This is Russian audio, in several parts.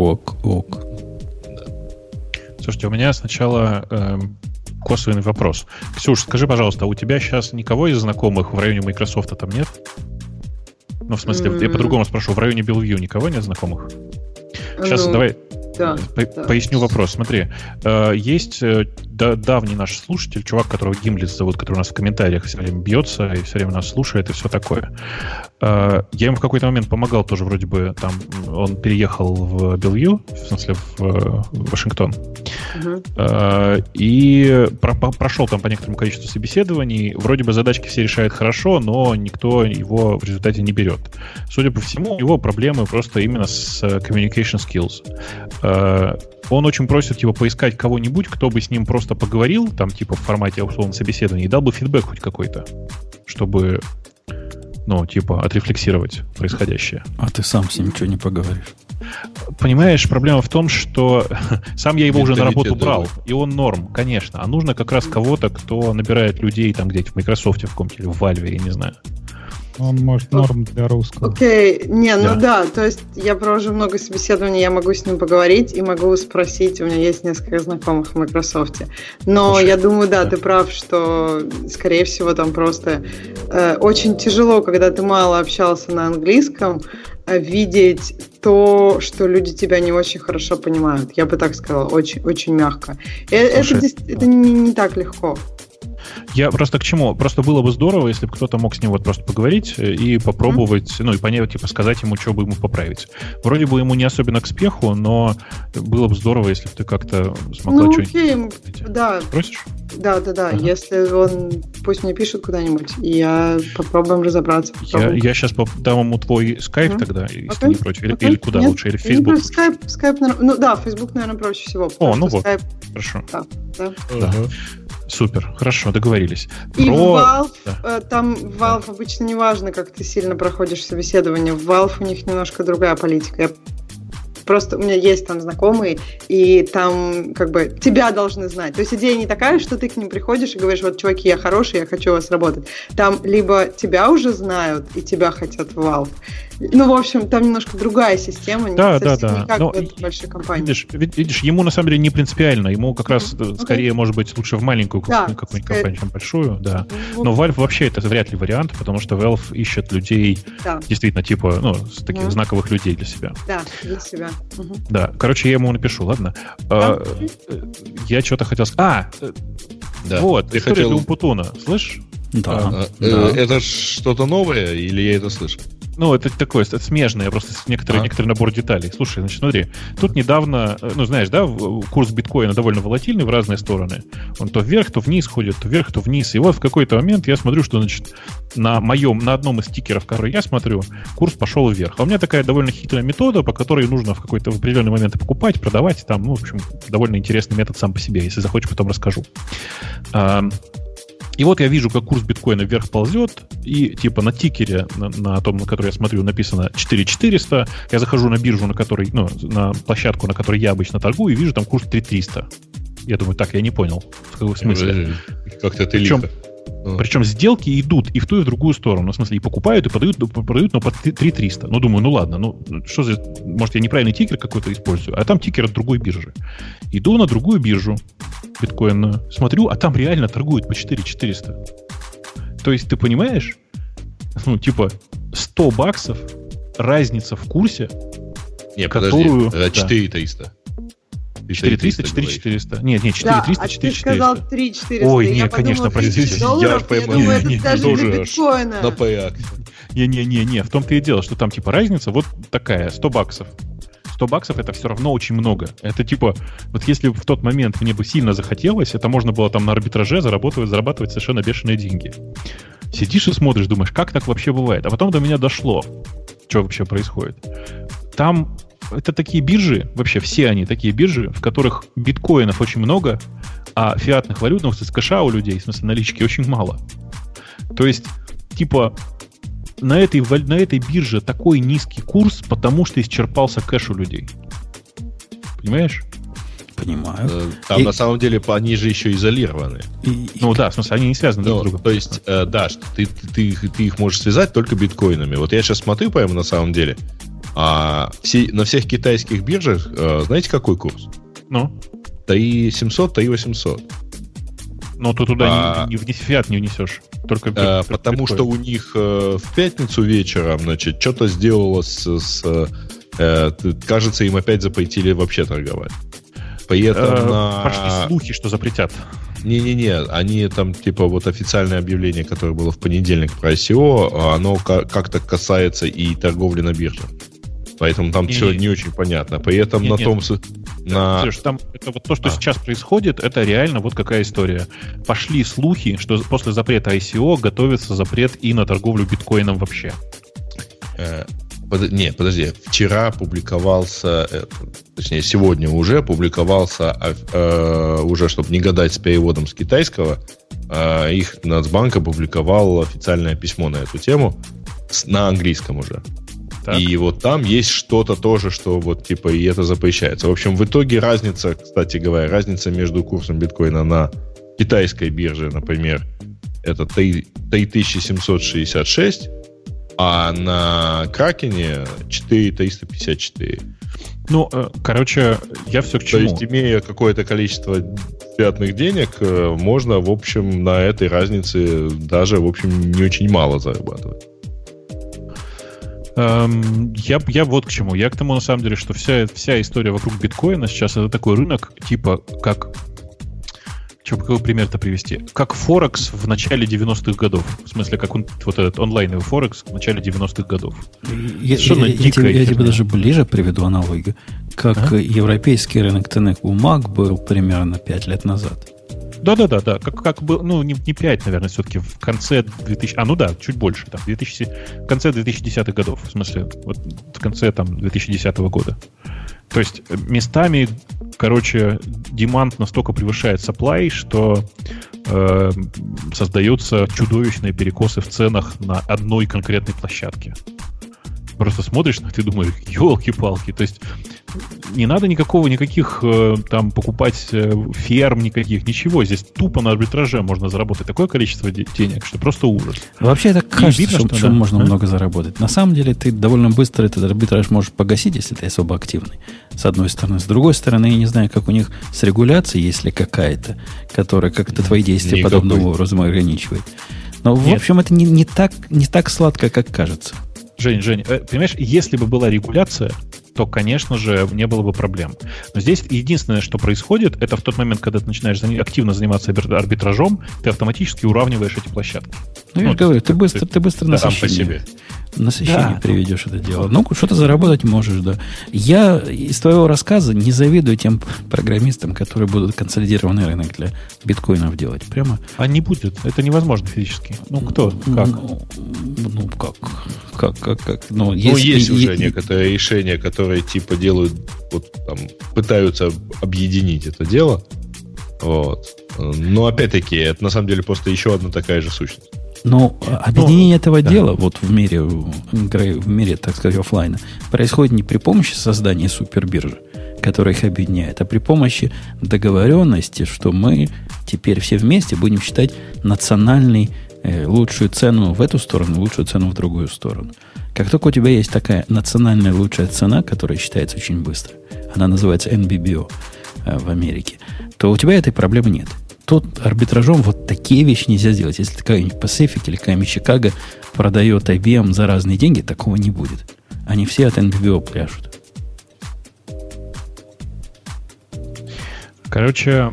Ок, ок. Слушайте, у меня сначала э, косвенный вопрос. Ксюш, скажи, пожалуйста, а у тебя сейчас никого из знакомых в районе Microsoft там нет? Ну, в смысле, mm-hmm. я по-другому спрошу, в районе Bellevue никого нет знакомых? Сейчас ну, давай да, по- да. поясню вопрос. Смотри, э, есть э, да, давний наш слушатель, чувак, которого Гимлиц зовут, который у нас в комментариях все время бьется и все время нас слушает и все такое. Э, я ему в какой-то момент помогал тоже вроде бы там, он переехал в Белвью, в смысле в, Вашингтон, угу. и про, прошел там по некоторому количеству собеседований. Вроде бы задачки все решает хорошо, но никто его в результате не берет. Судя по всему, у него проблемы просто именно с communication skills. Э, он очень просит его поискать кого-нибудь, кто бы с ним просто поговорил, там, типа, в формате условно собеседования, и дал бы фидбэк хоть какой-то, чтобы, ну, типа, отрефлексировать происходящее. А ты сам с ним ничего не поговоришь? Понимаешь, проблема в том, что сам я его уже на работу брал, и он норм, конечно. А нужно как раз кого-то, кто набирает людей там где-то в Microsoft, в каком-то или в Valve, я не знаю. Он может норм для русского. Окей, okay. не, ну да. да, то есть я провожу много собеседований, я могу с ним поговорить и могу спросить, у меня есть несколько знакомых в Microsoft. Но Слушай, я думаю, да, да, ты прав, что, скорее всего, там просто э, очень тяжело, когда ты мало общался на английском, э, видеть то, что люди тебя не очень хорошо понимают. Я бы так сказала, очень, очень мягко. Э, Слушай, это, это не, не так легко. Я просто к чему? Просто было бы здорово, если бы кто-то мог с ним вот просто поговорить э, и попробовать, mm-hmm. ну и понять, типа сказать ему, что бы ему поправить. Вроде бы ему не особенно к спеху, но было бы здорово, если бы ты как-то смогла ну, что-нибудь. Окей, да. Просишь? Да, да, да. Ага. Если он пусть мне пишет куда-нибудь, и я попробуем разобраться. Попробуем. Я, я сейчас дам ему твой скайп mm-hmm. тогда, если okay. не против. Или, okay. или куда Нет, лучше? Или Facebook? Скайп, скайп, ну да, Facebook, наверное, проще всего. О, ну вот. Skype... Хорошо. Да, да. да. Супер, хорошо, договорились. И Про... в Valve, да. Э, там Valve да. обычно не важно, как ты сильно проходишь собеседование. В Valve у них немножко другая политика. Я Просто у меня есть там знакомые, и там как бы тебя должны знать. То есть идея не такая, что ты к ним приходишь и говоришь, вот, чуваки, я хороший, я хочу у вас работать. Там либо тебя уже знают, и тебя хотят в Valve, ну, в общем, там немножко другая система, да, не да, да. не как Но, в большой компании. Видишь, видишь, ему на самом деле не принципиально. Ему как раз mm-hmm. скорее, okay. может быть, лучше в маленькую да, какую-нибудь скорее. компанию, чем большую, да. Но Valve вообще это вряд ли вариант, потому что Valve ищет людей, да. действительно, типа, ну, таких mm-hmm. знаковых людей для себя. Да, для себя. Mm-hmm. Да, короче, я ему напишу, ладно. Да. А, я что-то хотел сказать. А, да. вот, Ты история хотел... для Умпутуна, слышишь? Да. А, да. Э, это что-то новое или я это слышал? Ну, это такое, это смежное, просто некоторый, а. некоторый набор деталей. Слушай, значит, смотри, тут недавно, э, ну, знаешь, да, курс биткоина довольно волатильный в разные стороны. Он то вверх, то вниз ходит, то вверх, то вниз. И вот в какой-то момент я смотрю, что, значит, на моем, на одном из стикеров, который я смотрю, курс пошел вверх. А у меня такая довольно хитрая метода, по которой нужно в какой-то в определенный момент покупать, продавать. Там, ну, в общем, довольно интересный метод сам по себе. Если захочешь, потом расскажу. И вот я вижу, как курс биткоина вверх ползет, и типа на тикере, на, на том, на который я смотрю, написано 4400. Я захожу на биржу, на которой, ну, на площадку, на которой я обычно торгую, и вижу там курс 3300. Я думаю, так, я не понял. В каком смысле? Как-то ты Причем, лихо. Причем сделки идут и в ту, и в другую сторону. Ну, в смысле, и покупают, и продают, продают но по 3300. Ну, думаю, ну ладно, ну что за... Может, я неправильный тикер какой-то использую, а там тикер от другой биржи. Иду на другую биржу биткоинную, смотрю, а там реально торгуют по 4400. То есть, ты понимаешь? Ну, типа, 100 баксов разница в курсе, Не, которую... подожди, 4300. Да. 4300, 4400. Нет, нет, 4300, да, 4400. А ты сказал 3400. Ой, нет, конечно, простите. Я же поймал. Я думаю, это даже биткоина. На паяк. Не-не-не, в том-то и дело, что там типа разница вот такая, 100 баксов. 100 баксов это все равно очень много. Это типа, вот если в тот момент мне бы сильно захотелось, это можно было там на арбитраже заработать, зарабатывать совершенно бешеные деньги. Сидишь и смотришь, думаешь, как так вообще бывает? А потом до меня дошло, что вообще происходит. Там это такие биржи, вообще все они такие биржи, в которых биткоинов очень много, а фиатных валют, ну, с кэша у людей, в смысле налички, очень мало. То есть, типа, на этой, на этой бирже такой низкий курс, потому что исчерпался кэш у людей. Понимаешь? Понимаю. Э, там и... на самом деле они же еще изолированы. И... Ну да, в смысле, они не связаны друг с другом. То есть, э, да, ты, ты, ты, ты их можешь связать только биткоинами. Вот я сейчас смотрю, прямо на самом деле, А все, на всех китайских биржах, э, знаете, какой курс? Ну? ТАИ 700, ТАИ 800. Но ты туда а, не, не, фиат не унесешь. Только а, потому что у них э, в пятницу вечером, значит, что-то сделало с... с э, кажется, им опять запретили вообще торговать. Поэтому э, на... Пошли слухи, что запретят. Не-не-не, они там, типа, вот официальное объявление, которое было в понедельник про ICO, оно как-то касается и торговли на бирже. Поэтому там не, все не очень понятно. Поэтому не, на том... На... Сереж, там это вот то, что а. сейчас происходит, это реально вот какая история. Пошли слухи, что после запрета ICO готовится запрет и на торговлю биткоином вообще. Э, под, не, подожди. Вчера публиковался, э, точнее, сегодня уже публиковался, э, э уже, чтобы не гадать с переводом с китайского, э, их Нацбанк опубликовал официальное письмо на эту тему на английском уже. Так. И вот там есть что-то тоже, что вот типа и это запрещается. В общем, в итоге разница, кстати говоря, разница между курсом биткоина на китайской бирже, например, это 3766, а на Кракене 4354. Ну, э, короче, я все к чему. То есть, имея какое-то количество пятных денег, э, можно, в общем, на этой разнице даже, в общем, не очень мало зарабатывать. Эм, я, я вот к чему. Я к тому, на самом деле, что вся, вся история вокруг биткоина сейчас это такой рынок, типа, как что, какой пример-то привести? Как Форекс в начале 90-х годов. В смысле, как он, вот этот онлайновый Форекс в начале 90-х годов. Я, я, я, я, тебе, я тебе даже ближе приведу аналогию. Как а? европейский рынок ценных бумаг был примерно 5 лет назад. Да-да-да, да. Как, как бы, ну, не, не 5, наверное, все-таки в конце 2000... А, ну да, чуть больше, там, 2000, в конце 2010-х годов, в смысле, вот в конце, там, 2010 года. То есть местами, короче, демант настолько превышает supply, что э, создаются чудовищные перекосы в ценах на одной конкретной площадке просто смотришь на это и думаешь, елки-палки. То есть не надо никакого, никаких э, там покупать э, ферм никаких, ничего. Здесь тупо на арбитраже можно заработать такое количество денег, что просто ужас. Вообще это кажется, видно, что, что да. можно а? много заработать. На самом деле ты довольно быстро этот арбитраж можешь погасить, если ты особо активный. С одной стороны. С другой стороны, я не знаю, как у них с регуляцией, если какая-то, которая как-то твои действия Никакой. подобного образом ограничивает. Но, Нет? в общем, это не, не, так, не так сладко, как кажется. Жень, Жень, э, понимаешь, если бы была регуляция, то, конечно же, не было бы проблем. Но здесь единственное, что происходит, это в тот момент, когда ты начинаешь активно заниматься арбитражом, ты автоматически уравниваешь эти площадки. Ну, я ну, говорю, ты, быстро, ты быстро да, насыщение, насыщение да. приведешь это дело. Ну, что-то заработать можешь, да. Я из твоего рассказа не завидую тем программистам, которые будут консолидированный рынок для биткоинов делать. Прямо. А не будет. Это невозможно физически. Ну, кто? Как? Ну, ну как? Как, как, как? Ну, ну есть, есть уже есть, некоторые решения, которые типа делают, вот там, пытаются объединить это дело. Вот. Но опять-таки, это на самом деле просто еще одна такая же сущность. Но объединение Но, этого да. дела вот в мире, в мире, так сказать, офлайна происходит не при помощи создания супербиржи, которая их объединяет, а при помощи договоренности, что мы теперь все вместе будем считать национальный лучшую цену в эту сторону, лучшую цену в другую сторону. Как только у тебя есть такая национальная лучшая цена, которая считается очень быстро, она называется NBBO э, в Америке, то у тебя этой проблемы нет тут арбитражом вот такие вещи нельзя сделать. Если какая-нибудь Pacific или какая-нибудь Чикаго продает IBM за разные деньги, такого не будет. Они все от NBBO пляшут. Короче,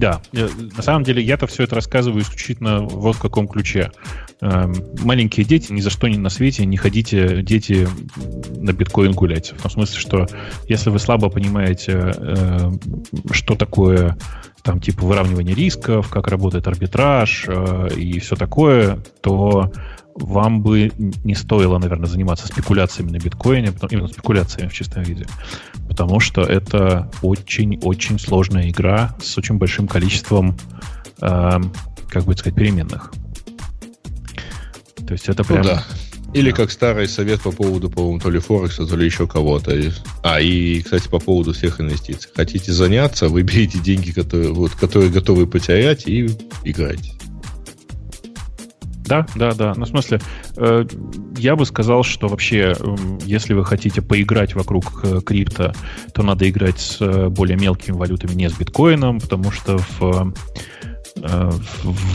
да, на самом деле я-то все это рассказываю исключительно вот в каком ключе. Эм, маленькие дети, ни за что ни на свете не ходите, дети, на биткоин гулять. В том смысле, что если вы слабо понимаете, э, что такое там типа выравнивание рисков, как работает арбитраж э, и все такое, то вам бы не стоило, наверное, заниматься спекуляциями на биткоине, именно спекуляциями в чистом виде, потому что это очень-очень сложная игра с очень большим количеством, э, как бы сказать, переменных. То есть это прям... Ну, да. Или как старый совет по поводу, по-моему, то ли Форекса, то ли еще кого-то. А, и, кстати, по поводу всех инвестиций. Хотите заняться, выберите деньги, которые, вот, которые готовы потерять, и играйте. Да, да, да. Ну, в смысле, э, я бы сказал, что вообще, если вы хотите поиграть вокруг э, крипто, то надо играть с э, более мелкими валютами, не с биткоином, потому что в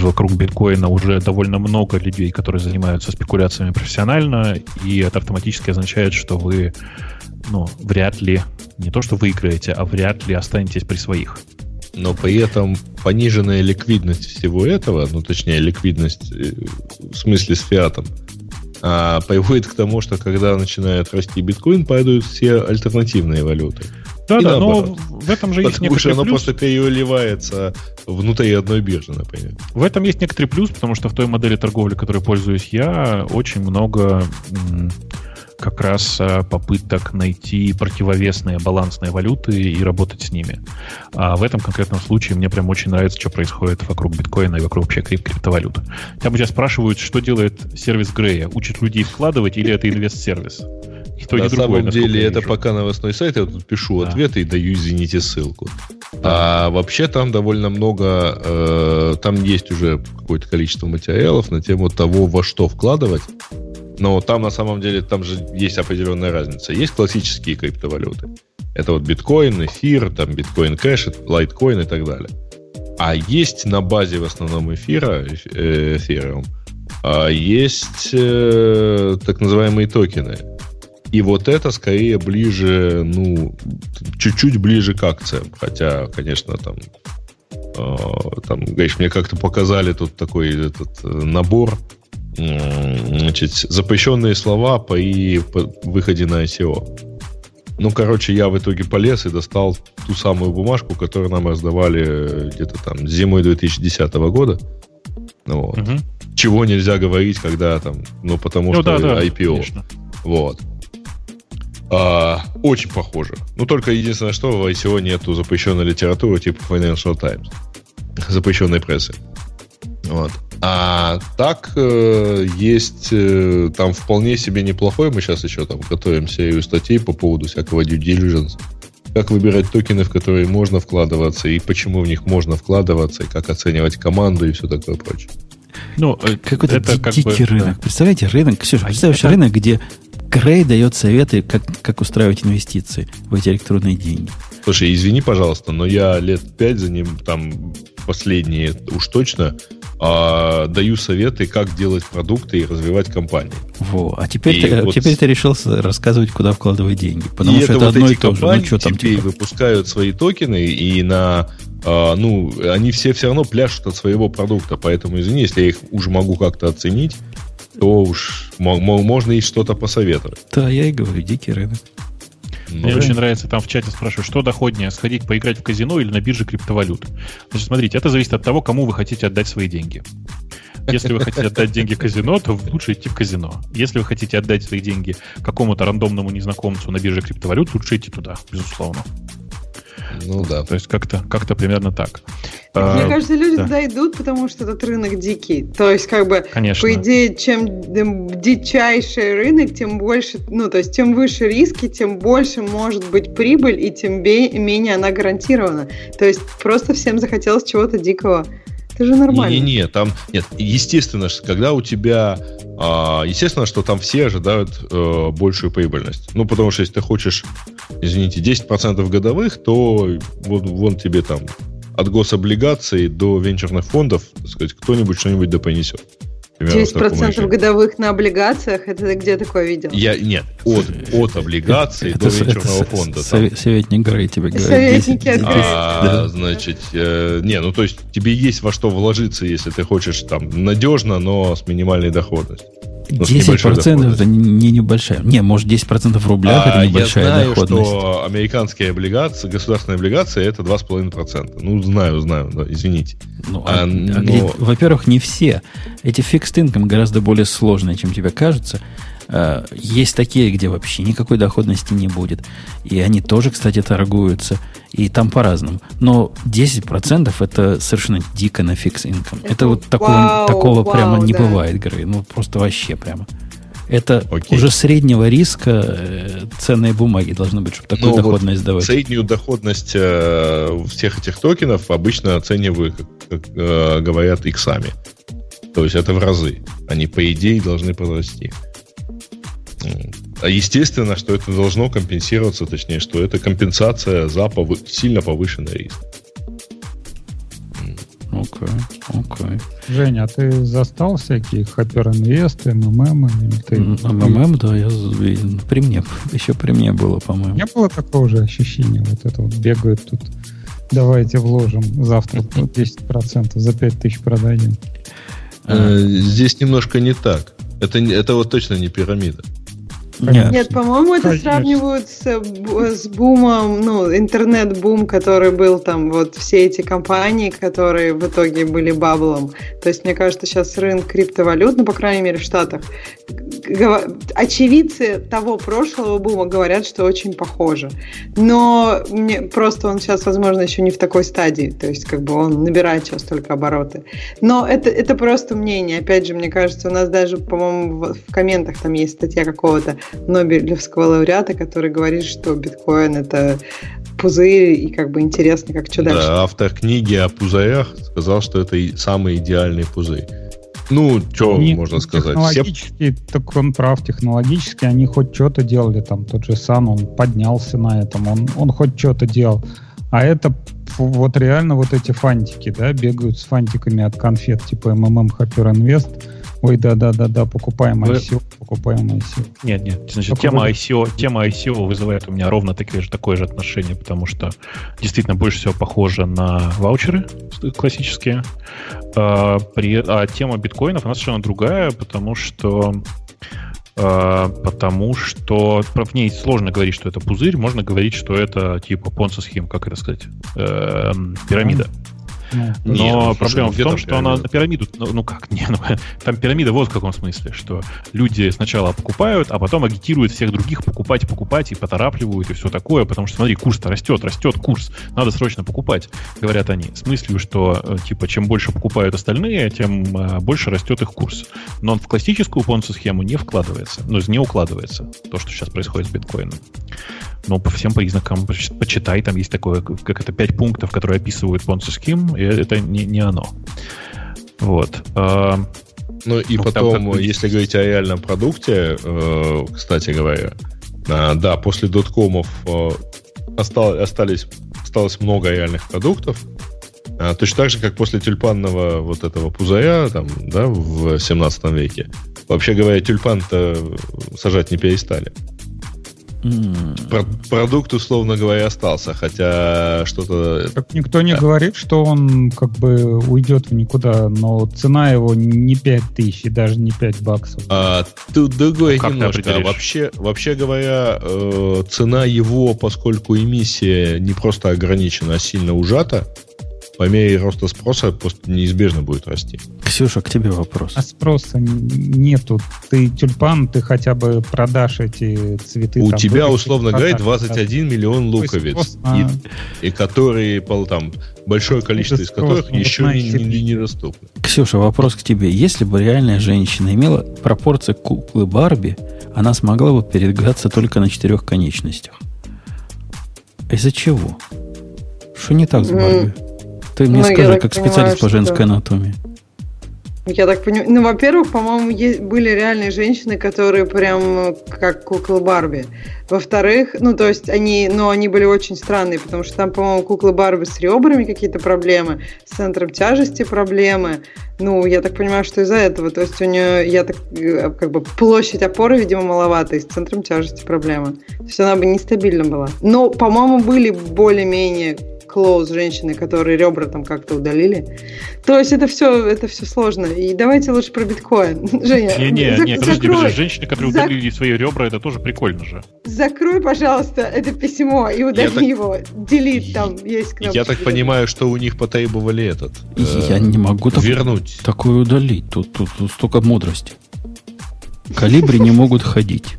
вокруг биткоина уже довольно много людей, которые занимаются спекуляциями профессионально, и это автоматически означает, что вы ну, вряд ли, не то что выиграете, а вряд ли останетесь при своих. Но при этом пониженная ликвидность всего этого, ну точнее ликвидность э, в смысле с фиатом, а, приводит к тому, что когда начинает расти биткоин, падают все альтернативные валюты. Да, и да, наоборот. но в этом же есть Потому что оно плюс. просто переливается внутри одной биржи, например. В этом есть некоторый плюс, потому что в той модели торговли, которой пользуюсь я, очень много как раз э, попыток найти противовесные балансные валюты и работать с ними. А в этом конкретном случае мне прям очень нравится, что происходит вокруг биткоина и вокруг вообще крип криптовалют. Там сейчас спрашивают, что делает сервис Грея? Учит людей вкладывать или это инвест-сервис? И то, На и другое, самом деле это пока новостной сайт, я тут пишу да. ответы и даю, извините, ссылку. Да. А вообще там довольно много, э, там есть уже какое-то количество материалов на тему того, во что вкладывать. Но там на самом деле там же есть определенная разница. Есть классические криптовалюты. Это вот биткоин, эфир, там биткоин кэш, лайткоин и так далее. А есть на базе в основном эфира, э, эфириум, а есть э, так называемые токены. И вот это скорее ближе, ну, чуть-чуть ближе к акциям. Хотя, конечно, там, э, там, говоришь, мне как-то показали тут такой этот э, набор значит, запрещенные слова при выходе на ICO. Ну, короче, я в итоге полез и достал ту самую бумажку, которую нам раздавали э, где-то там зимой 2010 года. Ну, вот. угу. Чего нельзя говорить, когда там, ну, потому ну, что да, IPO. Конечно. Вот. А, очень похоже. Ну, только единственное, что в ICO нету запрещенной литературы типа Financial Times. Запрещенной прессы. Вот. А так э, есть э, там вполне себе неплохой. Мы сейчас еще там готовим серию статей по поводу всякого due diligence. Как выбирать токены, в которые можно вкладываться, и почему в них можно вкладываться, и как оценивать команду и все такое прочее. Ну, э, какой-то это ди- дикий бы, рынок. Да. Представляете, рынок, Ксюша, а представляешь это... рынок, где Грей дает советы, как, как устраивать инвестиции в эти электронные деньги. Слушай, извини, пожалуйста, но я лет пять за ним, там, последние уж точно, а, даю советы, как делать продукты и развивать компании. Во, а теперь, ты, вот... теперь ты решил рассказывать, куда вкладывать деньги. Потому и что это, это вот одно и то же. Ну, что там теперь типа? выпускают свои токены, и на а, ну, они все все равно пляшут от своего продукта. Поэтому, извини, если я их уже могу как-то оценить, то уж можно и что-то посоветовать. Да, я и говорю, дикий рынок. Мне да. очень нравится, там в чате спрашивают, что доходнее, сходить поиграть в казино или на бирже криптовалют. Значит, смотрите, это зависит от того, кому вы хотите отдать свои деньги. Если вы хотите отдать деньги казино, то лучше идти в казино. Если вы хотите отдать свои деньги какому-то рандомному незнакомцу на бирже криптовалют, лучше идти туда, безусловно. Ну да. То есть как-то как примерно так. Мне а, кажется, люди да. туда идут, потому что этот рынок дикий. То есть, как бы, Конечно. по идее, чем дичайший рынок, тем больше, ну, то есть, тем выше риски, тем больше может быть прибыль, и тем менее она гарантирована. То есть, просто всем захотелось чего-то дикого. Это же нормально. Не-не-не, там, нет, естественно, что когда у тебя, а, естественно, что там все ожидают а, большую прибыльность. Ну, потому что если ты хочешь, извините, 10% годовых, то вот вон тебе там от гособлигаций до венчурных фондов, так сказать, кто-нибудь что-нибудь допонесет. 9% годовых на облигациях? Это где такое видел? Я, нет, от, от облигаций до вечерного фонда. Советник Грей тебе говорит. Советники от а, Значит, э, не, ну то есть тебе есть во что вложиться, если ты хочешь там надежно, но с минимальной доходностью. 10% это не небольшая. Не, может 10% в рублях а, это небольшая я знаю, доходность. что американские облигации, государственные облигации это 2,5%. Ну, знаю, знаю, да, извините. Ну, а, а, но... во-первых, не все. Эти fixed income гораздо более сложные, чем тебе кажется. А, есть такие, где вообще никакой доходности не будет. И они тоже, кстати, торгуются. И там по-разному. Но 10% это совершенно дико на фикс инком. Это, вот такого, вау, такого вау, прямо не да. бывает, Грей. Ну, просто вообще прямо. Это Окей. уже среднего риска э, ценные бумаги должны быть, чтобы такую Но доходность вот давать. Среднюю доходность э, всех этих токенов обычно оценивают, как, как э, говорят, иксами. То есть это в разы. Они, по идее, должны подрасти. А естественно, что это должно компенсироваться, точнее, что это компенсация за повы- сильно повышенный риск. Окей, окей. Женя, а ты застал всякие Хоппер Инвест, МММ? МММ, да, я при мне, еще при мне было, по-моему. Не было такого же ощущения, вот это вот бегают тут, давайте вложим завтра 10%, за 5 тысяч продадим. Э, здесь немножко не так. Это, это вот точно не пирамида. Нет, Нет по-моему, это сравнивают с, с бумом, ну, интернет-бум, который был там, вот все эти компании, которые в итоге были баблом. То есть, мне кажется, сейчас рынок криптовалют, ну, по крайней мере, в Штатах, очевидцы того прошлого бума говорят, что очень похоже. Но мне, просто он сейчас, возможно, еще не в такой стадии. То есть, как бы он набирает сейчас только обороты. Но это, это просто мнение. Опять же, мне кажется, у нас даже, по-моему, в комментах там есть статья какого-то Нобелевского лауреата, который говорит, что биткоин это пузырь и как бы интересно, как что дальше. Да, автор книги о пузырях сказал, что это самый идеальный пузырь. Ну, что можно сказать? Технологически, Все... так он прав, технологически они хоть что-то делали, там тот же Сан, он поднялся на этом, он, он хоть что-то делал. А это вот реально вот эти фантики, да, бегают с фантиками от конфет, типа MMM Hopper Invest, Ой, да-да-да-да, покупаем Вы... ICO, покупаем ICO. Нет, нет, значит, тема ICO, тема ICO вызывает у меня ровно такое же, такое же отношение, потому что действительно больше всего похоже на ваучеры классические. А, при, а тема биткоинов, она совершенно другая, потому что Uh, потому что в ней сложно говорить, что это пузырь, можно говорить, что это типа понца схем, как это сказать, э, пирамида. Ну, Но Нет, ну, проблема в том, что пирамида? она на пирамиду... Ну, ну как? Не, ну, там пирамида вот в каком смысле, что люди сначала покупают, а потом агитируют всех других покупать, покупать, и поторапливают, и все такое, потому что, смотри, курс-то растет, растет курс, надо срочно покупать, говорят они, с мыслью, что, э, типа, чем больше покупают остальные, тем э, больше растет их курс. Но он в классическую понци-схему не вкладывается, ну, не укладывается, то, что сейчас происходит с биткоином. Но по всем признакам почитай, там есть такое, как это, пять пунктов, которые описывают понци схем, и это не, не оно. Вот. А, ну и ну, потом, там, если говорить о реальном продукте, э, кстати говоря, э, да, после доткомов э, остались, осталось много реальных продуктов. Точно так же, как после тюльпанного вот этого пузыря там, да, в 17 веке. Вообще говоря, тюльпан-то сажать не перестали. Про- продукт, условно говоря, остался, хотя что-то... Так никто не да. говорит, что он как бы уйдет в никуда, но цена его не 5 тысяч и даже не 5 баксов. А, тут другое а немножко. Вообще, вообще говоря, э, цена его, поскольку эмиссия не просто ограничена, а сильно ужата, по мере роста спроса просто неизбежно будет расти. Ксюша, к тебе вопрос. А спроса нету. Ты тюльпан, ты хотя бы продашь эти цветы. У там, тебя, условно говоря, 21 да. миллион луковиц, и, и которые там большое количество из которых еще не, не, недоступны. Ксюша, вопрос к тебе. Если бы реальная женщина имела пропорции куклы Барби, она смогла бы передвигаться только на четырех конечностях. Из-за чего? Что не так с Барби? Ты мне ну, скажи, как понимаю, специалист по женской что... анатомии. Я так понимаю. Ну, во-первых, по-моему, были реальные женщины, которые прям как куклы Барби. Во-вторых, ну, то есть они, ну, они были очень странные, потому что там, по-моему, куклы Барби с ребрами какие-то проблемы, с центром тяжести проблемы. Ну, я так понимаю, что из-за этого. То есть у нее, я так, э, как бы, площадь опоры, видимо, маловато, и с центром тяжести проблемы. То есть она бы нестабильна была. Но, по-моему, были более-менее close женщины, которые ребра там как-то удалили. То есть это все, это все сложно. И давайте лучше про биткоин. Женя, не, не, зак- не, подожди, подожди, женщины, которые зак... удалили свои ребра, это тоже прикольно же. Закрой, пожалуйста, это письмо и удали так... его. Делить там есть кнопка. Я так понимаю, что у них потребовали этот. Я не могу вернуть. такое удалить. Тут, тут, тут столько мудрости. Калибри не могут ходить.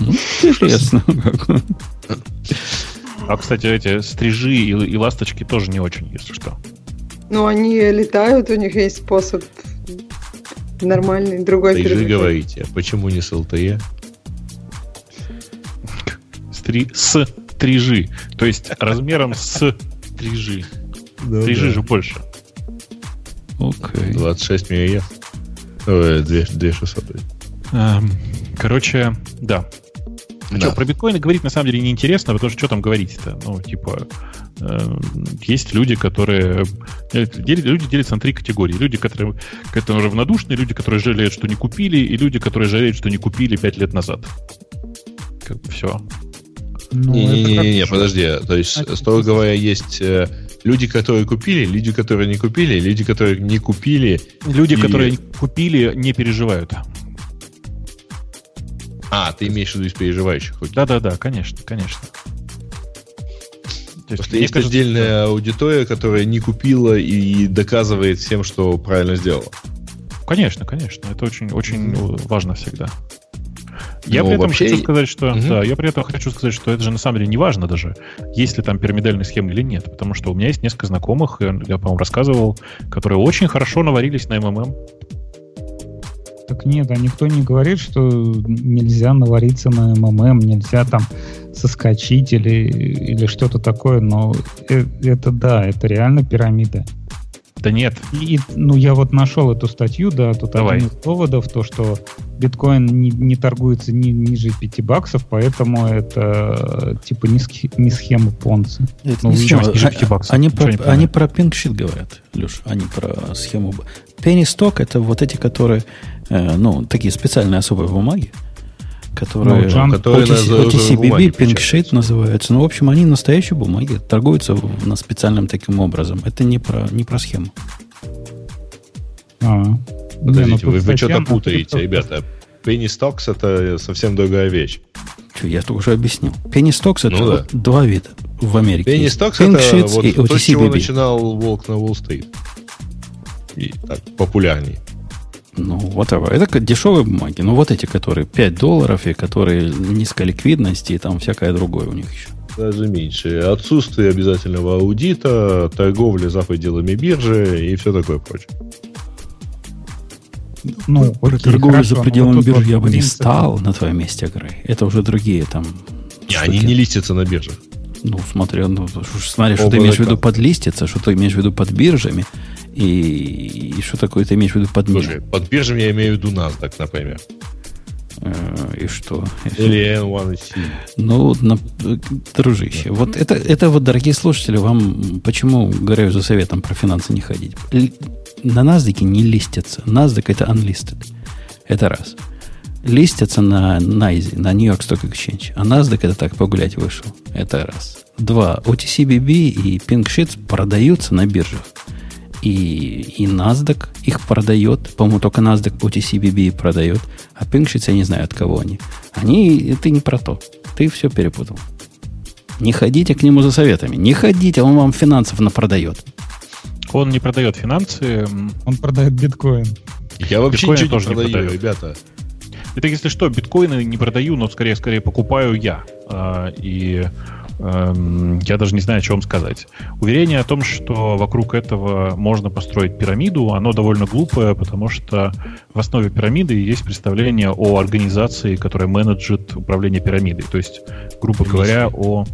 Ну, интересно. А, кстати, эти стрижи и, и ласточки тоже не очень, если что. Ну, они летают, у них есть способ нормальный, другой Стрижи говорите, а почему не с LTE? Стри... С стрижи. То есть размером с стрижи. Да, стрижи да. же больше. Окей. 26 мегагерц. Ой, 2600. Эм, короче, Да. А да. что, про биткоины говорить на самом деле неинтересно, потому что что там говорить-то? Ну, типа, э, есть люди, которые... Э, люди делятся на три категории. Люди, которые, которые равнодушны, люди, которые жалеют, что не купили, и люди, которые жалеют, что не купили пять лет назад. Как бы все. Ну, Не-не-не, подожди. То есть, строго говоря, есть э, люди, которые купили, люди, которые не купили, люди, которые не купили. Люди, и... которые купили, не переживают. А, ты имеешь в виду из переживающих? Да-да-да, конечно, конечно. То есть, есть кажется, отдельная что... аудитория, которая не купила и доказывает всем, что правильно сделала. Конечно, конечно. Это очень, очень mm-hmm. важно всегда. Я Но ну, при этом вообще... хочу сказать, что угу. да, я при этом хочу сказать, что это же на самом деле не важно даже, есть ли там пирамидальная схема или нет, потому что у меня есть несколько знакомых, я, по-моему, рассказывал, которые очень хорошо наварились на МММ. Так нет, а никто не говорит, что нельзя навариться на МММ, нельзя там соскочить или, или что-то такое, но это, это да, это реально пирамида. Да нет. И, ну, я вот нашел эту статью, да, тут Давай. один из доводов, то, что биткоин не, не торгуется ни, ниже 5 баксов, поэтому это типа не, схи, не схема Понца. Это ну, не схема, ниже 5 баксов. Они, про, они про пинкшит говорят, Леш, они про схему. Penny stock это вот эти, которые, э, ну, такие специальные особые бумаги, которые, ну, которые OTC, OTCBB, PinkSheet называются. Ну, в общем, они настоящие бумаги, торгуются на специальным таким образом. Это не про, не про схему. А, Подождите, ну, вы, вы что-то путаете, ребята. Penny Stocks это совсем другая вещь. Что, я уже объяснил. Penny Stocks это ну, да. два вида в Америке. Stocks Pink это вот и то, с чего начинал Волк на Уолл-стрит. И так, популярней. Ну, whatever. Это дешевые бумаги. Ну, вот эти, которые 5 долларов и которые низкой ликвидности и там всякое другое у них еще. Даже меньше. Отсутствие обязательного аудита, торговля за пределами биржи и все такое прочее. Ну, Про торговлю хорошо, за пределами биржи вот я бы не стал на твоем месте, Грей. Это уже другие там... Не, они не листятся на биржах. Ну, смотри, ну, смотри, что ты имеешь в виду под листиться, что ты имеешь в виду под биржами. И, и что такое ты имеешь в виду под мир? Слушай, под биржами я имею в виду NASDAQ, например. Э, и что? Или N1 Ну, на, дружище, да. вот это, это вот, дорогие слушатели, вам почему говорю за советом про финансы не ходить? На NASDAQ не листятся. NASDAQ это unlisted. Это раз. Листятся на NYSE, на New York Stock Exchange. А NASDAQ это так, погулять вышел. Это раз. Два. OTCBB и Pink Sheets продаются на биржах и, и NASDAQ их продает. По-моему, только NASDAQ OTCBB продает. А Pinksheets я не знаю, от кого они. Они, ты не про то. Ты все перепутал. Не ходите к нему за советами. Не ходите, он вам финансов продает. Он не продает финансы. Он продает биткоин. Я вообще биткоин ничего тоже не продаю, не продаю, ребята. Это, если что, биткоины не продаю, но скорее, скорее покупаю я. А, и я даже не знаю, о чем сказать. Уверение о том, что вокруг этого можно построить пирамиду, оно довольно глупое, потому что в основе пирамиды есть представление о организации, которая менеджит управление пирамидой. То есть, грубо говоря, о...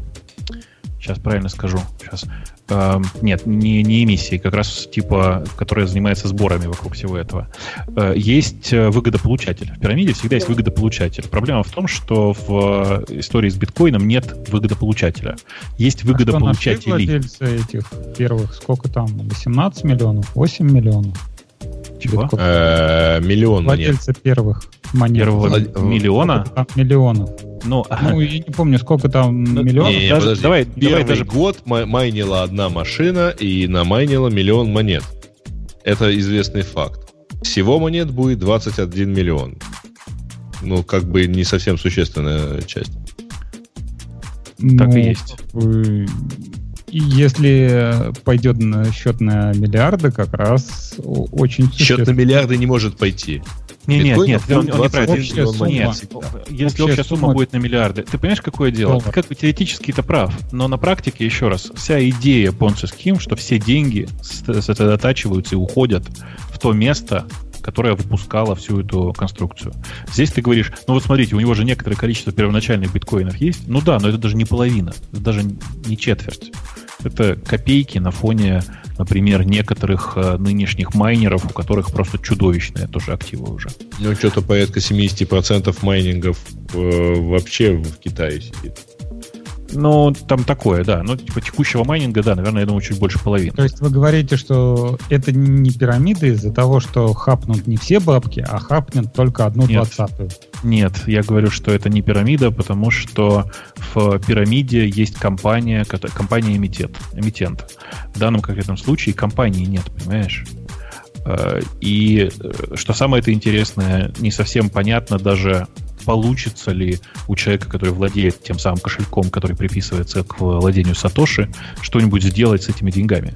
Сейчас правильно скажу. Сейчас. Э, нет, не, не эмиссии, как раз типа, которая занимается сборами вокруг всего этого. Э, есть э, выгодополучатель. В пирамиде всегда есть выгодополучатель. Проблема в том, что в истории с биткоином нет выгодополучателя. Есть выгодополучатели. А владельцы этих первых, сколько там, 18 миллионов, 8 миллионов? Чего? Э, миллион Владельцы первых монет. Первого миллиона? Миллионов. Ну, ну, я не помню, сколько там ну, миллионов. Не, не, даже, подожди. Давай, Первый давай даже... год майнила одна машина и намайнила миллион монет. Это известный факт. Всего монет будет 21 миллион. Ну, как бы не совсем существенная часть. Ну, так и есть. Если пойдет на счет на миллиарды, как раз очень Счет на миллиарды не может пойти. Не, нет, нет, он, он неправильно. Общая сумма, нет, если общая, сумма, сумма будет на миллиарды. Ты понимаешь, какое дело? Доллар. Ты как бы теоретически это прав, но на практике, еще раз, вся идея Ponzi Scheme, что все деньги сосредотачиваются и уходят в то место, которая выпускала всю эту конструкцию. Здесь ты говоришь, ну вот смотрите, у него же некоторое количество первоначальных биткоинов есть. Ну да, но это даже не половина, это даже не четверть. Это копейки на фоне, например, некоторых э, нынешних майнеров, у которых просто чудовищные тоже активы уже. Ну, что-то порядка 70% майнингов э, вообще в Китае сидит. Ну, там такое, да. Ну, типа текущего майнинга, да, наверное, я думаю, чуть больше половины. То есть вы говорите, что это не пирамида из-за того, что хапнут не все бабки, а хапнут только одну двадцатую? Нет, я говорю, что это не пирамида, потому что в пирамиде есть компания, компания эмитент, эмитент. В данном конкретном случае компании нет, понимаешь? Э, и э, что самое это интересное, не совсем понятно даже получится ли у человека, который владеет тем самым кошельком, который приписывается к владению Сатоши, что-нибудь сделать с этими деньгами.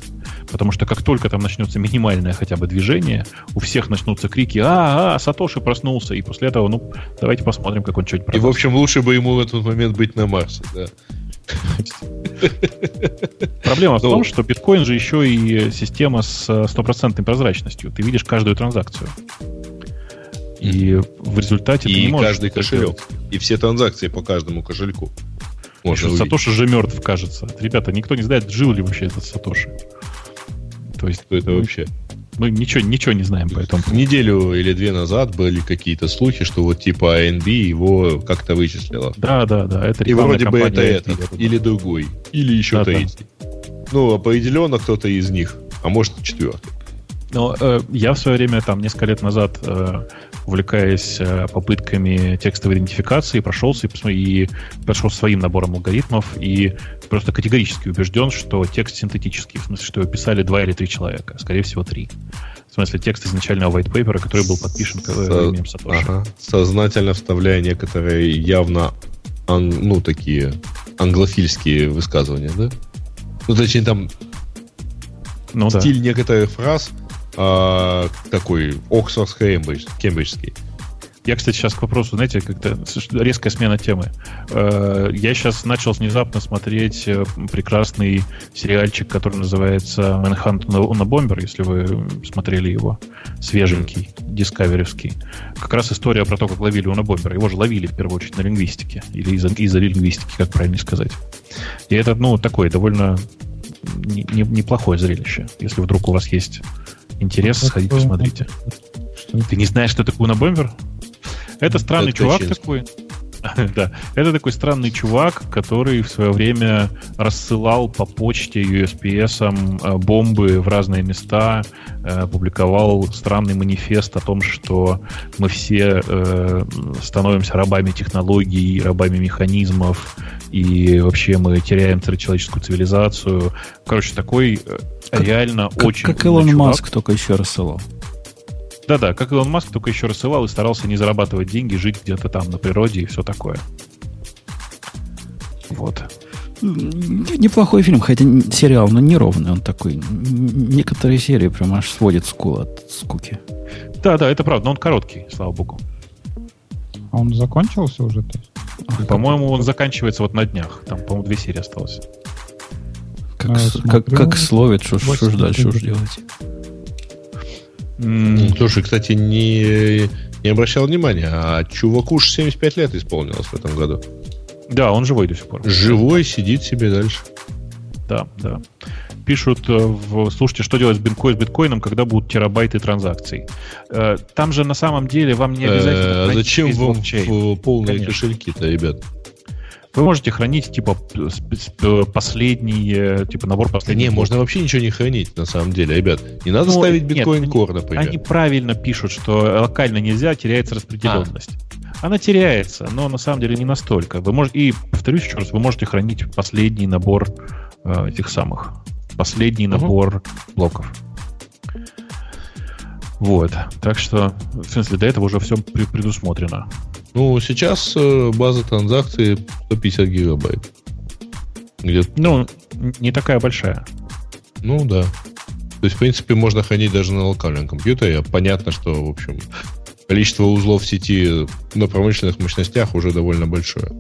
Потому что как только там начнется минимальное хотя бы движение, у всех начнутся крики «А, а, Сатоши проснулся!» И после этого, ну, давайте посмотрим, как он что-нибудь продаст. И, в общем, лучше бы ему в этот момент быть на Марсе, да. Проблема в том, ну. что биткоин же еще и система с стопроцентной прозрачностью. Ты видишь каждую транзакцию. И в результате и каждый кошелек. И все транзакции по каждому кошельку. Можно Сатоши же мертв, кажется. Ребята, никто не знает, жил ли вообще этот Сатоши. То есть, кто это вообще? Мы ничего, ничего не знаем по этому. Неделю или две назад были какие-то слухи, что вот типа ANB его как-то вычислила. Да, да, да. Это И вроде бы это этот, или другой, или еще да, третий. Да. Ну, определенно кто-то из них, а может четвертый. Но э, я в свое время, там, несколько лет назад, э, увлекаясь э, попытками текстовой идентификации, прошелся и, и прошел своим набором алгоритмов и просто категорически убежден, что текст синтетический, в смысле, что его писали два или три человека, скорее всего, три. В смысле, текст изначального white paper, который был подписан Со... именем Сатоши. Ага. Сознательно вставляя некоторые явно ан... ну, такие англофильские высказывания, да? Ну, точнее, там ну, стиль да. некоторых фраз – а, такой Оксфорд Кембриджский. Я, кстати, сейчас к вопросу, знаете, как-то резкая смена темы. Э, я сейчас начал внезапно смотреть э, прекрасный сериальчик, который называется «Мэнхант на бомбер», если вы смотрели его. Свеженький, дискаверевский. Как раз история про то, как ловили унабомбера. Его же ловили, в первую очередь, на лингвистике. Или из-за из лингвистики, как правильно сказать. И это, ну, такое довольно неплохое зрелище. Если вдруг у вас есть интерес, ну, сходите, посмотрите. Ты не знаешь, что такое унабомбер? Это странный это чувак такой. да, это такой странный чувак, который в свое время рассылал по почте USPS э, бомбы в разные места, э, публиковал странный манифест о том, что мы все э, становимся рабами технологий, рабами механизмов, и вообще мы теряем человеческую цивилизацию. Короче, такой как, реально как, очень... Как Илон чувак. Маск только еще рассылал. Да-да, как Илон Маск, только еще рассылал и старался не зарабатывать деньги, жить где-то там на природе и все такое. Вот. Неплохой фильм, хотя сериал, но неровный он такой. Некоторые серии прям аж сводит скул от скуки. Да, да, это правда, но он короткий, слава богу. А он закончился уже? То есть? По-моему, он заканчивается вот на днях. Там, по-моему, две серии осталось. Как, а, как, как словит, что ж дальше уж делать? Mm. Слушай, кстати, не, не обращал внимания, а чуваку уж 75 лет исполнилось в этом году. Да, он живой до сих пор. Живой, сидит себе дальше. Да, да. Пишут, э, в, слушайте, что делать с биткоин, с биткоином, когда будут терабайты транзакций. Э, там же на самом деле вам не обязательно... А зачем вам полные Конечно. кошельки-то, ребят? Вы можете хранить, типа, последний, типа, набор последних. Не, можно вообще ничего не хранить, на самом деле, ребят. Не надо ну, ставить биткоин Core, например. Они правильно пишут, что локально нельзя, теряется распределенность. А. Она теряется, но на самом деле не настолько. Вы можете, и повторюсь еще раз, вы можете хранить последний набор э, этих самых. Последний угу. набор блоков. Вот. Так что, в смысле, до этого уже все предусмотрено. Ну, сейчас э, база транзакций 150 гигабайт. Где ну, не такая большая. Ну, да. То есть, в принципе, можно хранить даже на локальном компьютере. Понятно, что, в общем, количество узлов в сети на промышленных мощностях уже довольно большое.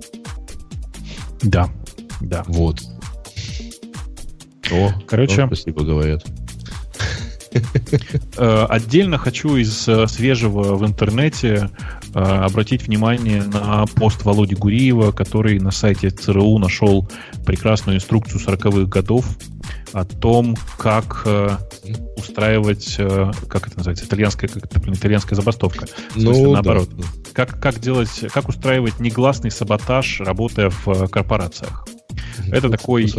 Да, да. Вот. О, Короче, спасибо, говорят. Э, отдельно хочу из э, свежего в интернете э, обратить внимание на пост Володи Гуриева, который на сайте ЦРУ нашел прекрасную инструкцию 40-х годов о том, как устраивать, как это называется, итальянская, как это, блин, итальянская забастовка. В смысле, Ну, наоборот. да. Как, как делать, как устраивать негласный саботаж, работая в корпорациях. Это такой-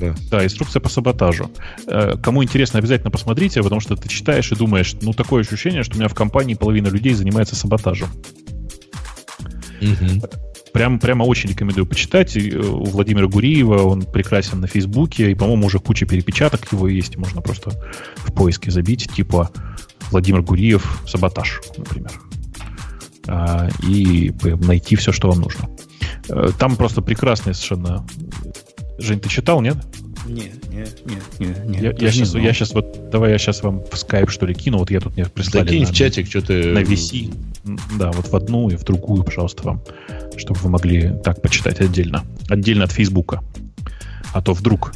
да. Да, инструкция по саботажу. Э, Кому интересно, обязательно посмотрите, потому что ты читаешь и думаешь, ну, такое ощущение, что у меня в компании половина людей занимается саботажем. Мгм. Прям, прямо очень рекомендую почитать. Э, У Владимира Гуриева он прекрасен на Фейсбуке, и, по-моему, уже куча перепечаток его есть. Можно просто в поиске забить, типа Владимир Гуриев саботаж, например. А, И п- найти все, что вам нужно. Э, Там просто прекрасные совершенно... Жень, ты читал, нет? Не, не, не, не, не. Я, не сейчас, я сейчас вот, давай я сейчас вам в скайп что ли кину, вот я тут мне прислали Закинь на, в чатик, что ты... на VC, да, вот в одну и в другую, пожалуйста, вам, чтобы вы могли так почитать отдельно, отдельно от Фейсбука, а то вдруг.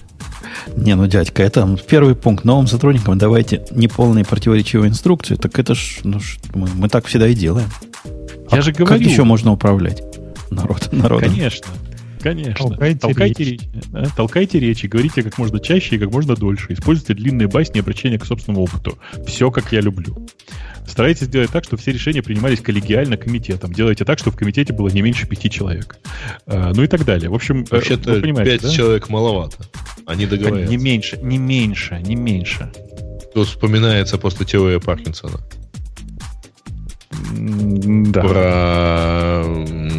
Не, ну, дядька, это первый пункт. Новым сотрудникам давайте неполные противоречивые инструкции. Так это ж, ну, ж мы, мы так всегда и делаем. Я А же как говорю. еще можно управлять народ, народом? Конечно, конечно. Толкайте толкайте речь. э, толкайте речи, говорите как можно чаще и как можно дольше. Используйте длинные басни и обращения к собственному опыту. Все, как я люблю. Старайтесь сделать так, чтобы все решения принимались коллегиально комитетом. Делайте так, чтобы в комитете было не меньше пяти человек. Э, Ну и так далее. В общем, э, Вообще-то вы понимаете, 5 да? человек маловато. Они Не договорятся. меньше, не меньше, не меньше. Тут вспоминается просто теория Паркинсона. Да. Про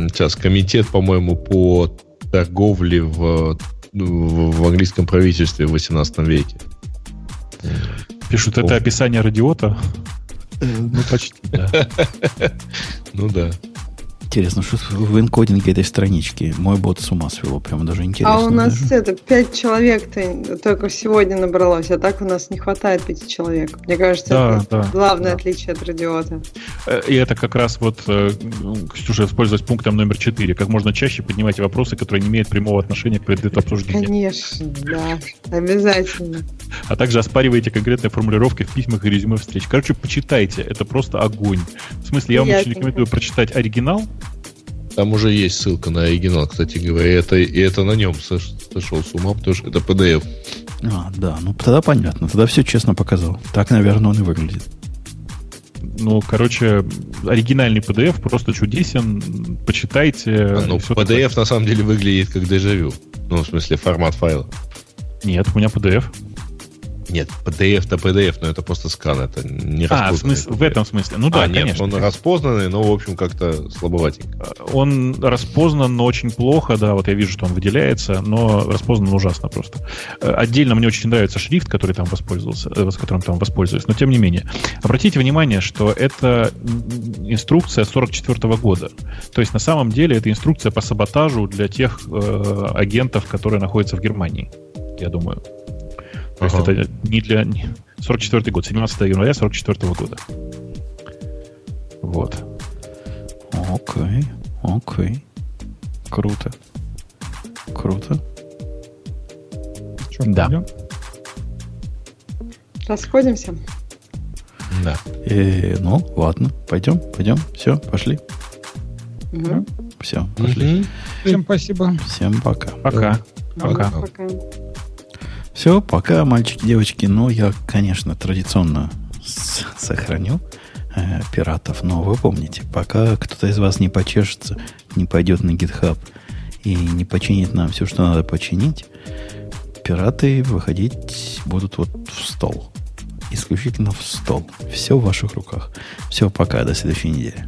сейчас комитет, по-моему, по торговле в, в, в английском правительстве в 18 веке. Пишут, это описание радиота. Ну, почти, да. Ну да. Интересно, что в энкодинге этой странички мой бот с ума свело. Прямо даже интересно. А у нас даже. это пять человек-то только сегодня набралось, а так у нас не хватает пяти человек. Мне кажется, Да, это да, главное да. отличие от радиота. Э, И это как раз вот, э, Ксюша, использовать пунктом номер 4. Как можно чаще поднимайте вопросы, которые не имеют прямого отношения к предмету обсуждения. Конечно, да, обязательно. А также оспаривайте конкретные формулировки в письмах и резюме встреч. Короче, почитайте. Это просто огонь. В смысле, я вам очень рекомендую прочитать оригинал. Там уже есть ссылка на оригинал, кстати говоря. И это, и это на нем сош- сошел с ума, потому что это PDF. А, да, ну тогда понятно. Тогда все честно показал. Так, наверное, он и выглядит. Ну, короче, оригинальный PDF просто чудесен. Почитайте. А, ну, всё такое. PDF на самом деле выглядит как дежавю. Ну, в смысле, формат файла. Нет, у меня PDF. Нет, PDF-то PDF, но это просто скан, это не А, смысле, в этом смысле. Ну да, а, нет, конечно. он распознанный, но, в общем, как-то слабоватенько. Он распознан, но очень плохо, да, вот я вижу, что он выделяется, но распознан ужасно просто. Э, Отдельно мне очень нравится шрифт, который там воспользовался, э, с которым там воспользовались, но тем не менее. Обратите внимание, что это инструкция 44 года. То есть на самом деле это инструкция по саботажу для тех э, агентов, которые находятся в Германии, я думаю. То есть Ага. это не для... не- 44 год, 17 января 44 года. Вот. Окей, окей. Круто. Круто. Чё, Да. пойдем? Расходимся. Да. Э, ну, ладно, пойдем, пойдем. Все, пошли. Мгм. Все, пошли. Всем спасибо. Всем пока. Пока. Пока. Пока. Все, пока, мальчики, девочки. Ну, я, конечно, традиционно сохраню э, пиратов. Но вы помните, пока кто-то из вас не почешется, не пойдет на GitHub и не починит нам все, что надо починить, пираты выходить будут вот в стол. Исключительно в стол. Все в ваших руках. Все, пока, до следующей недели.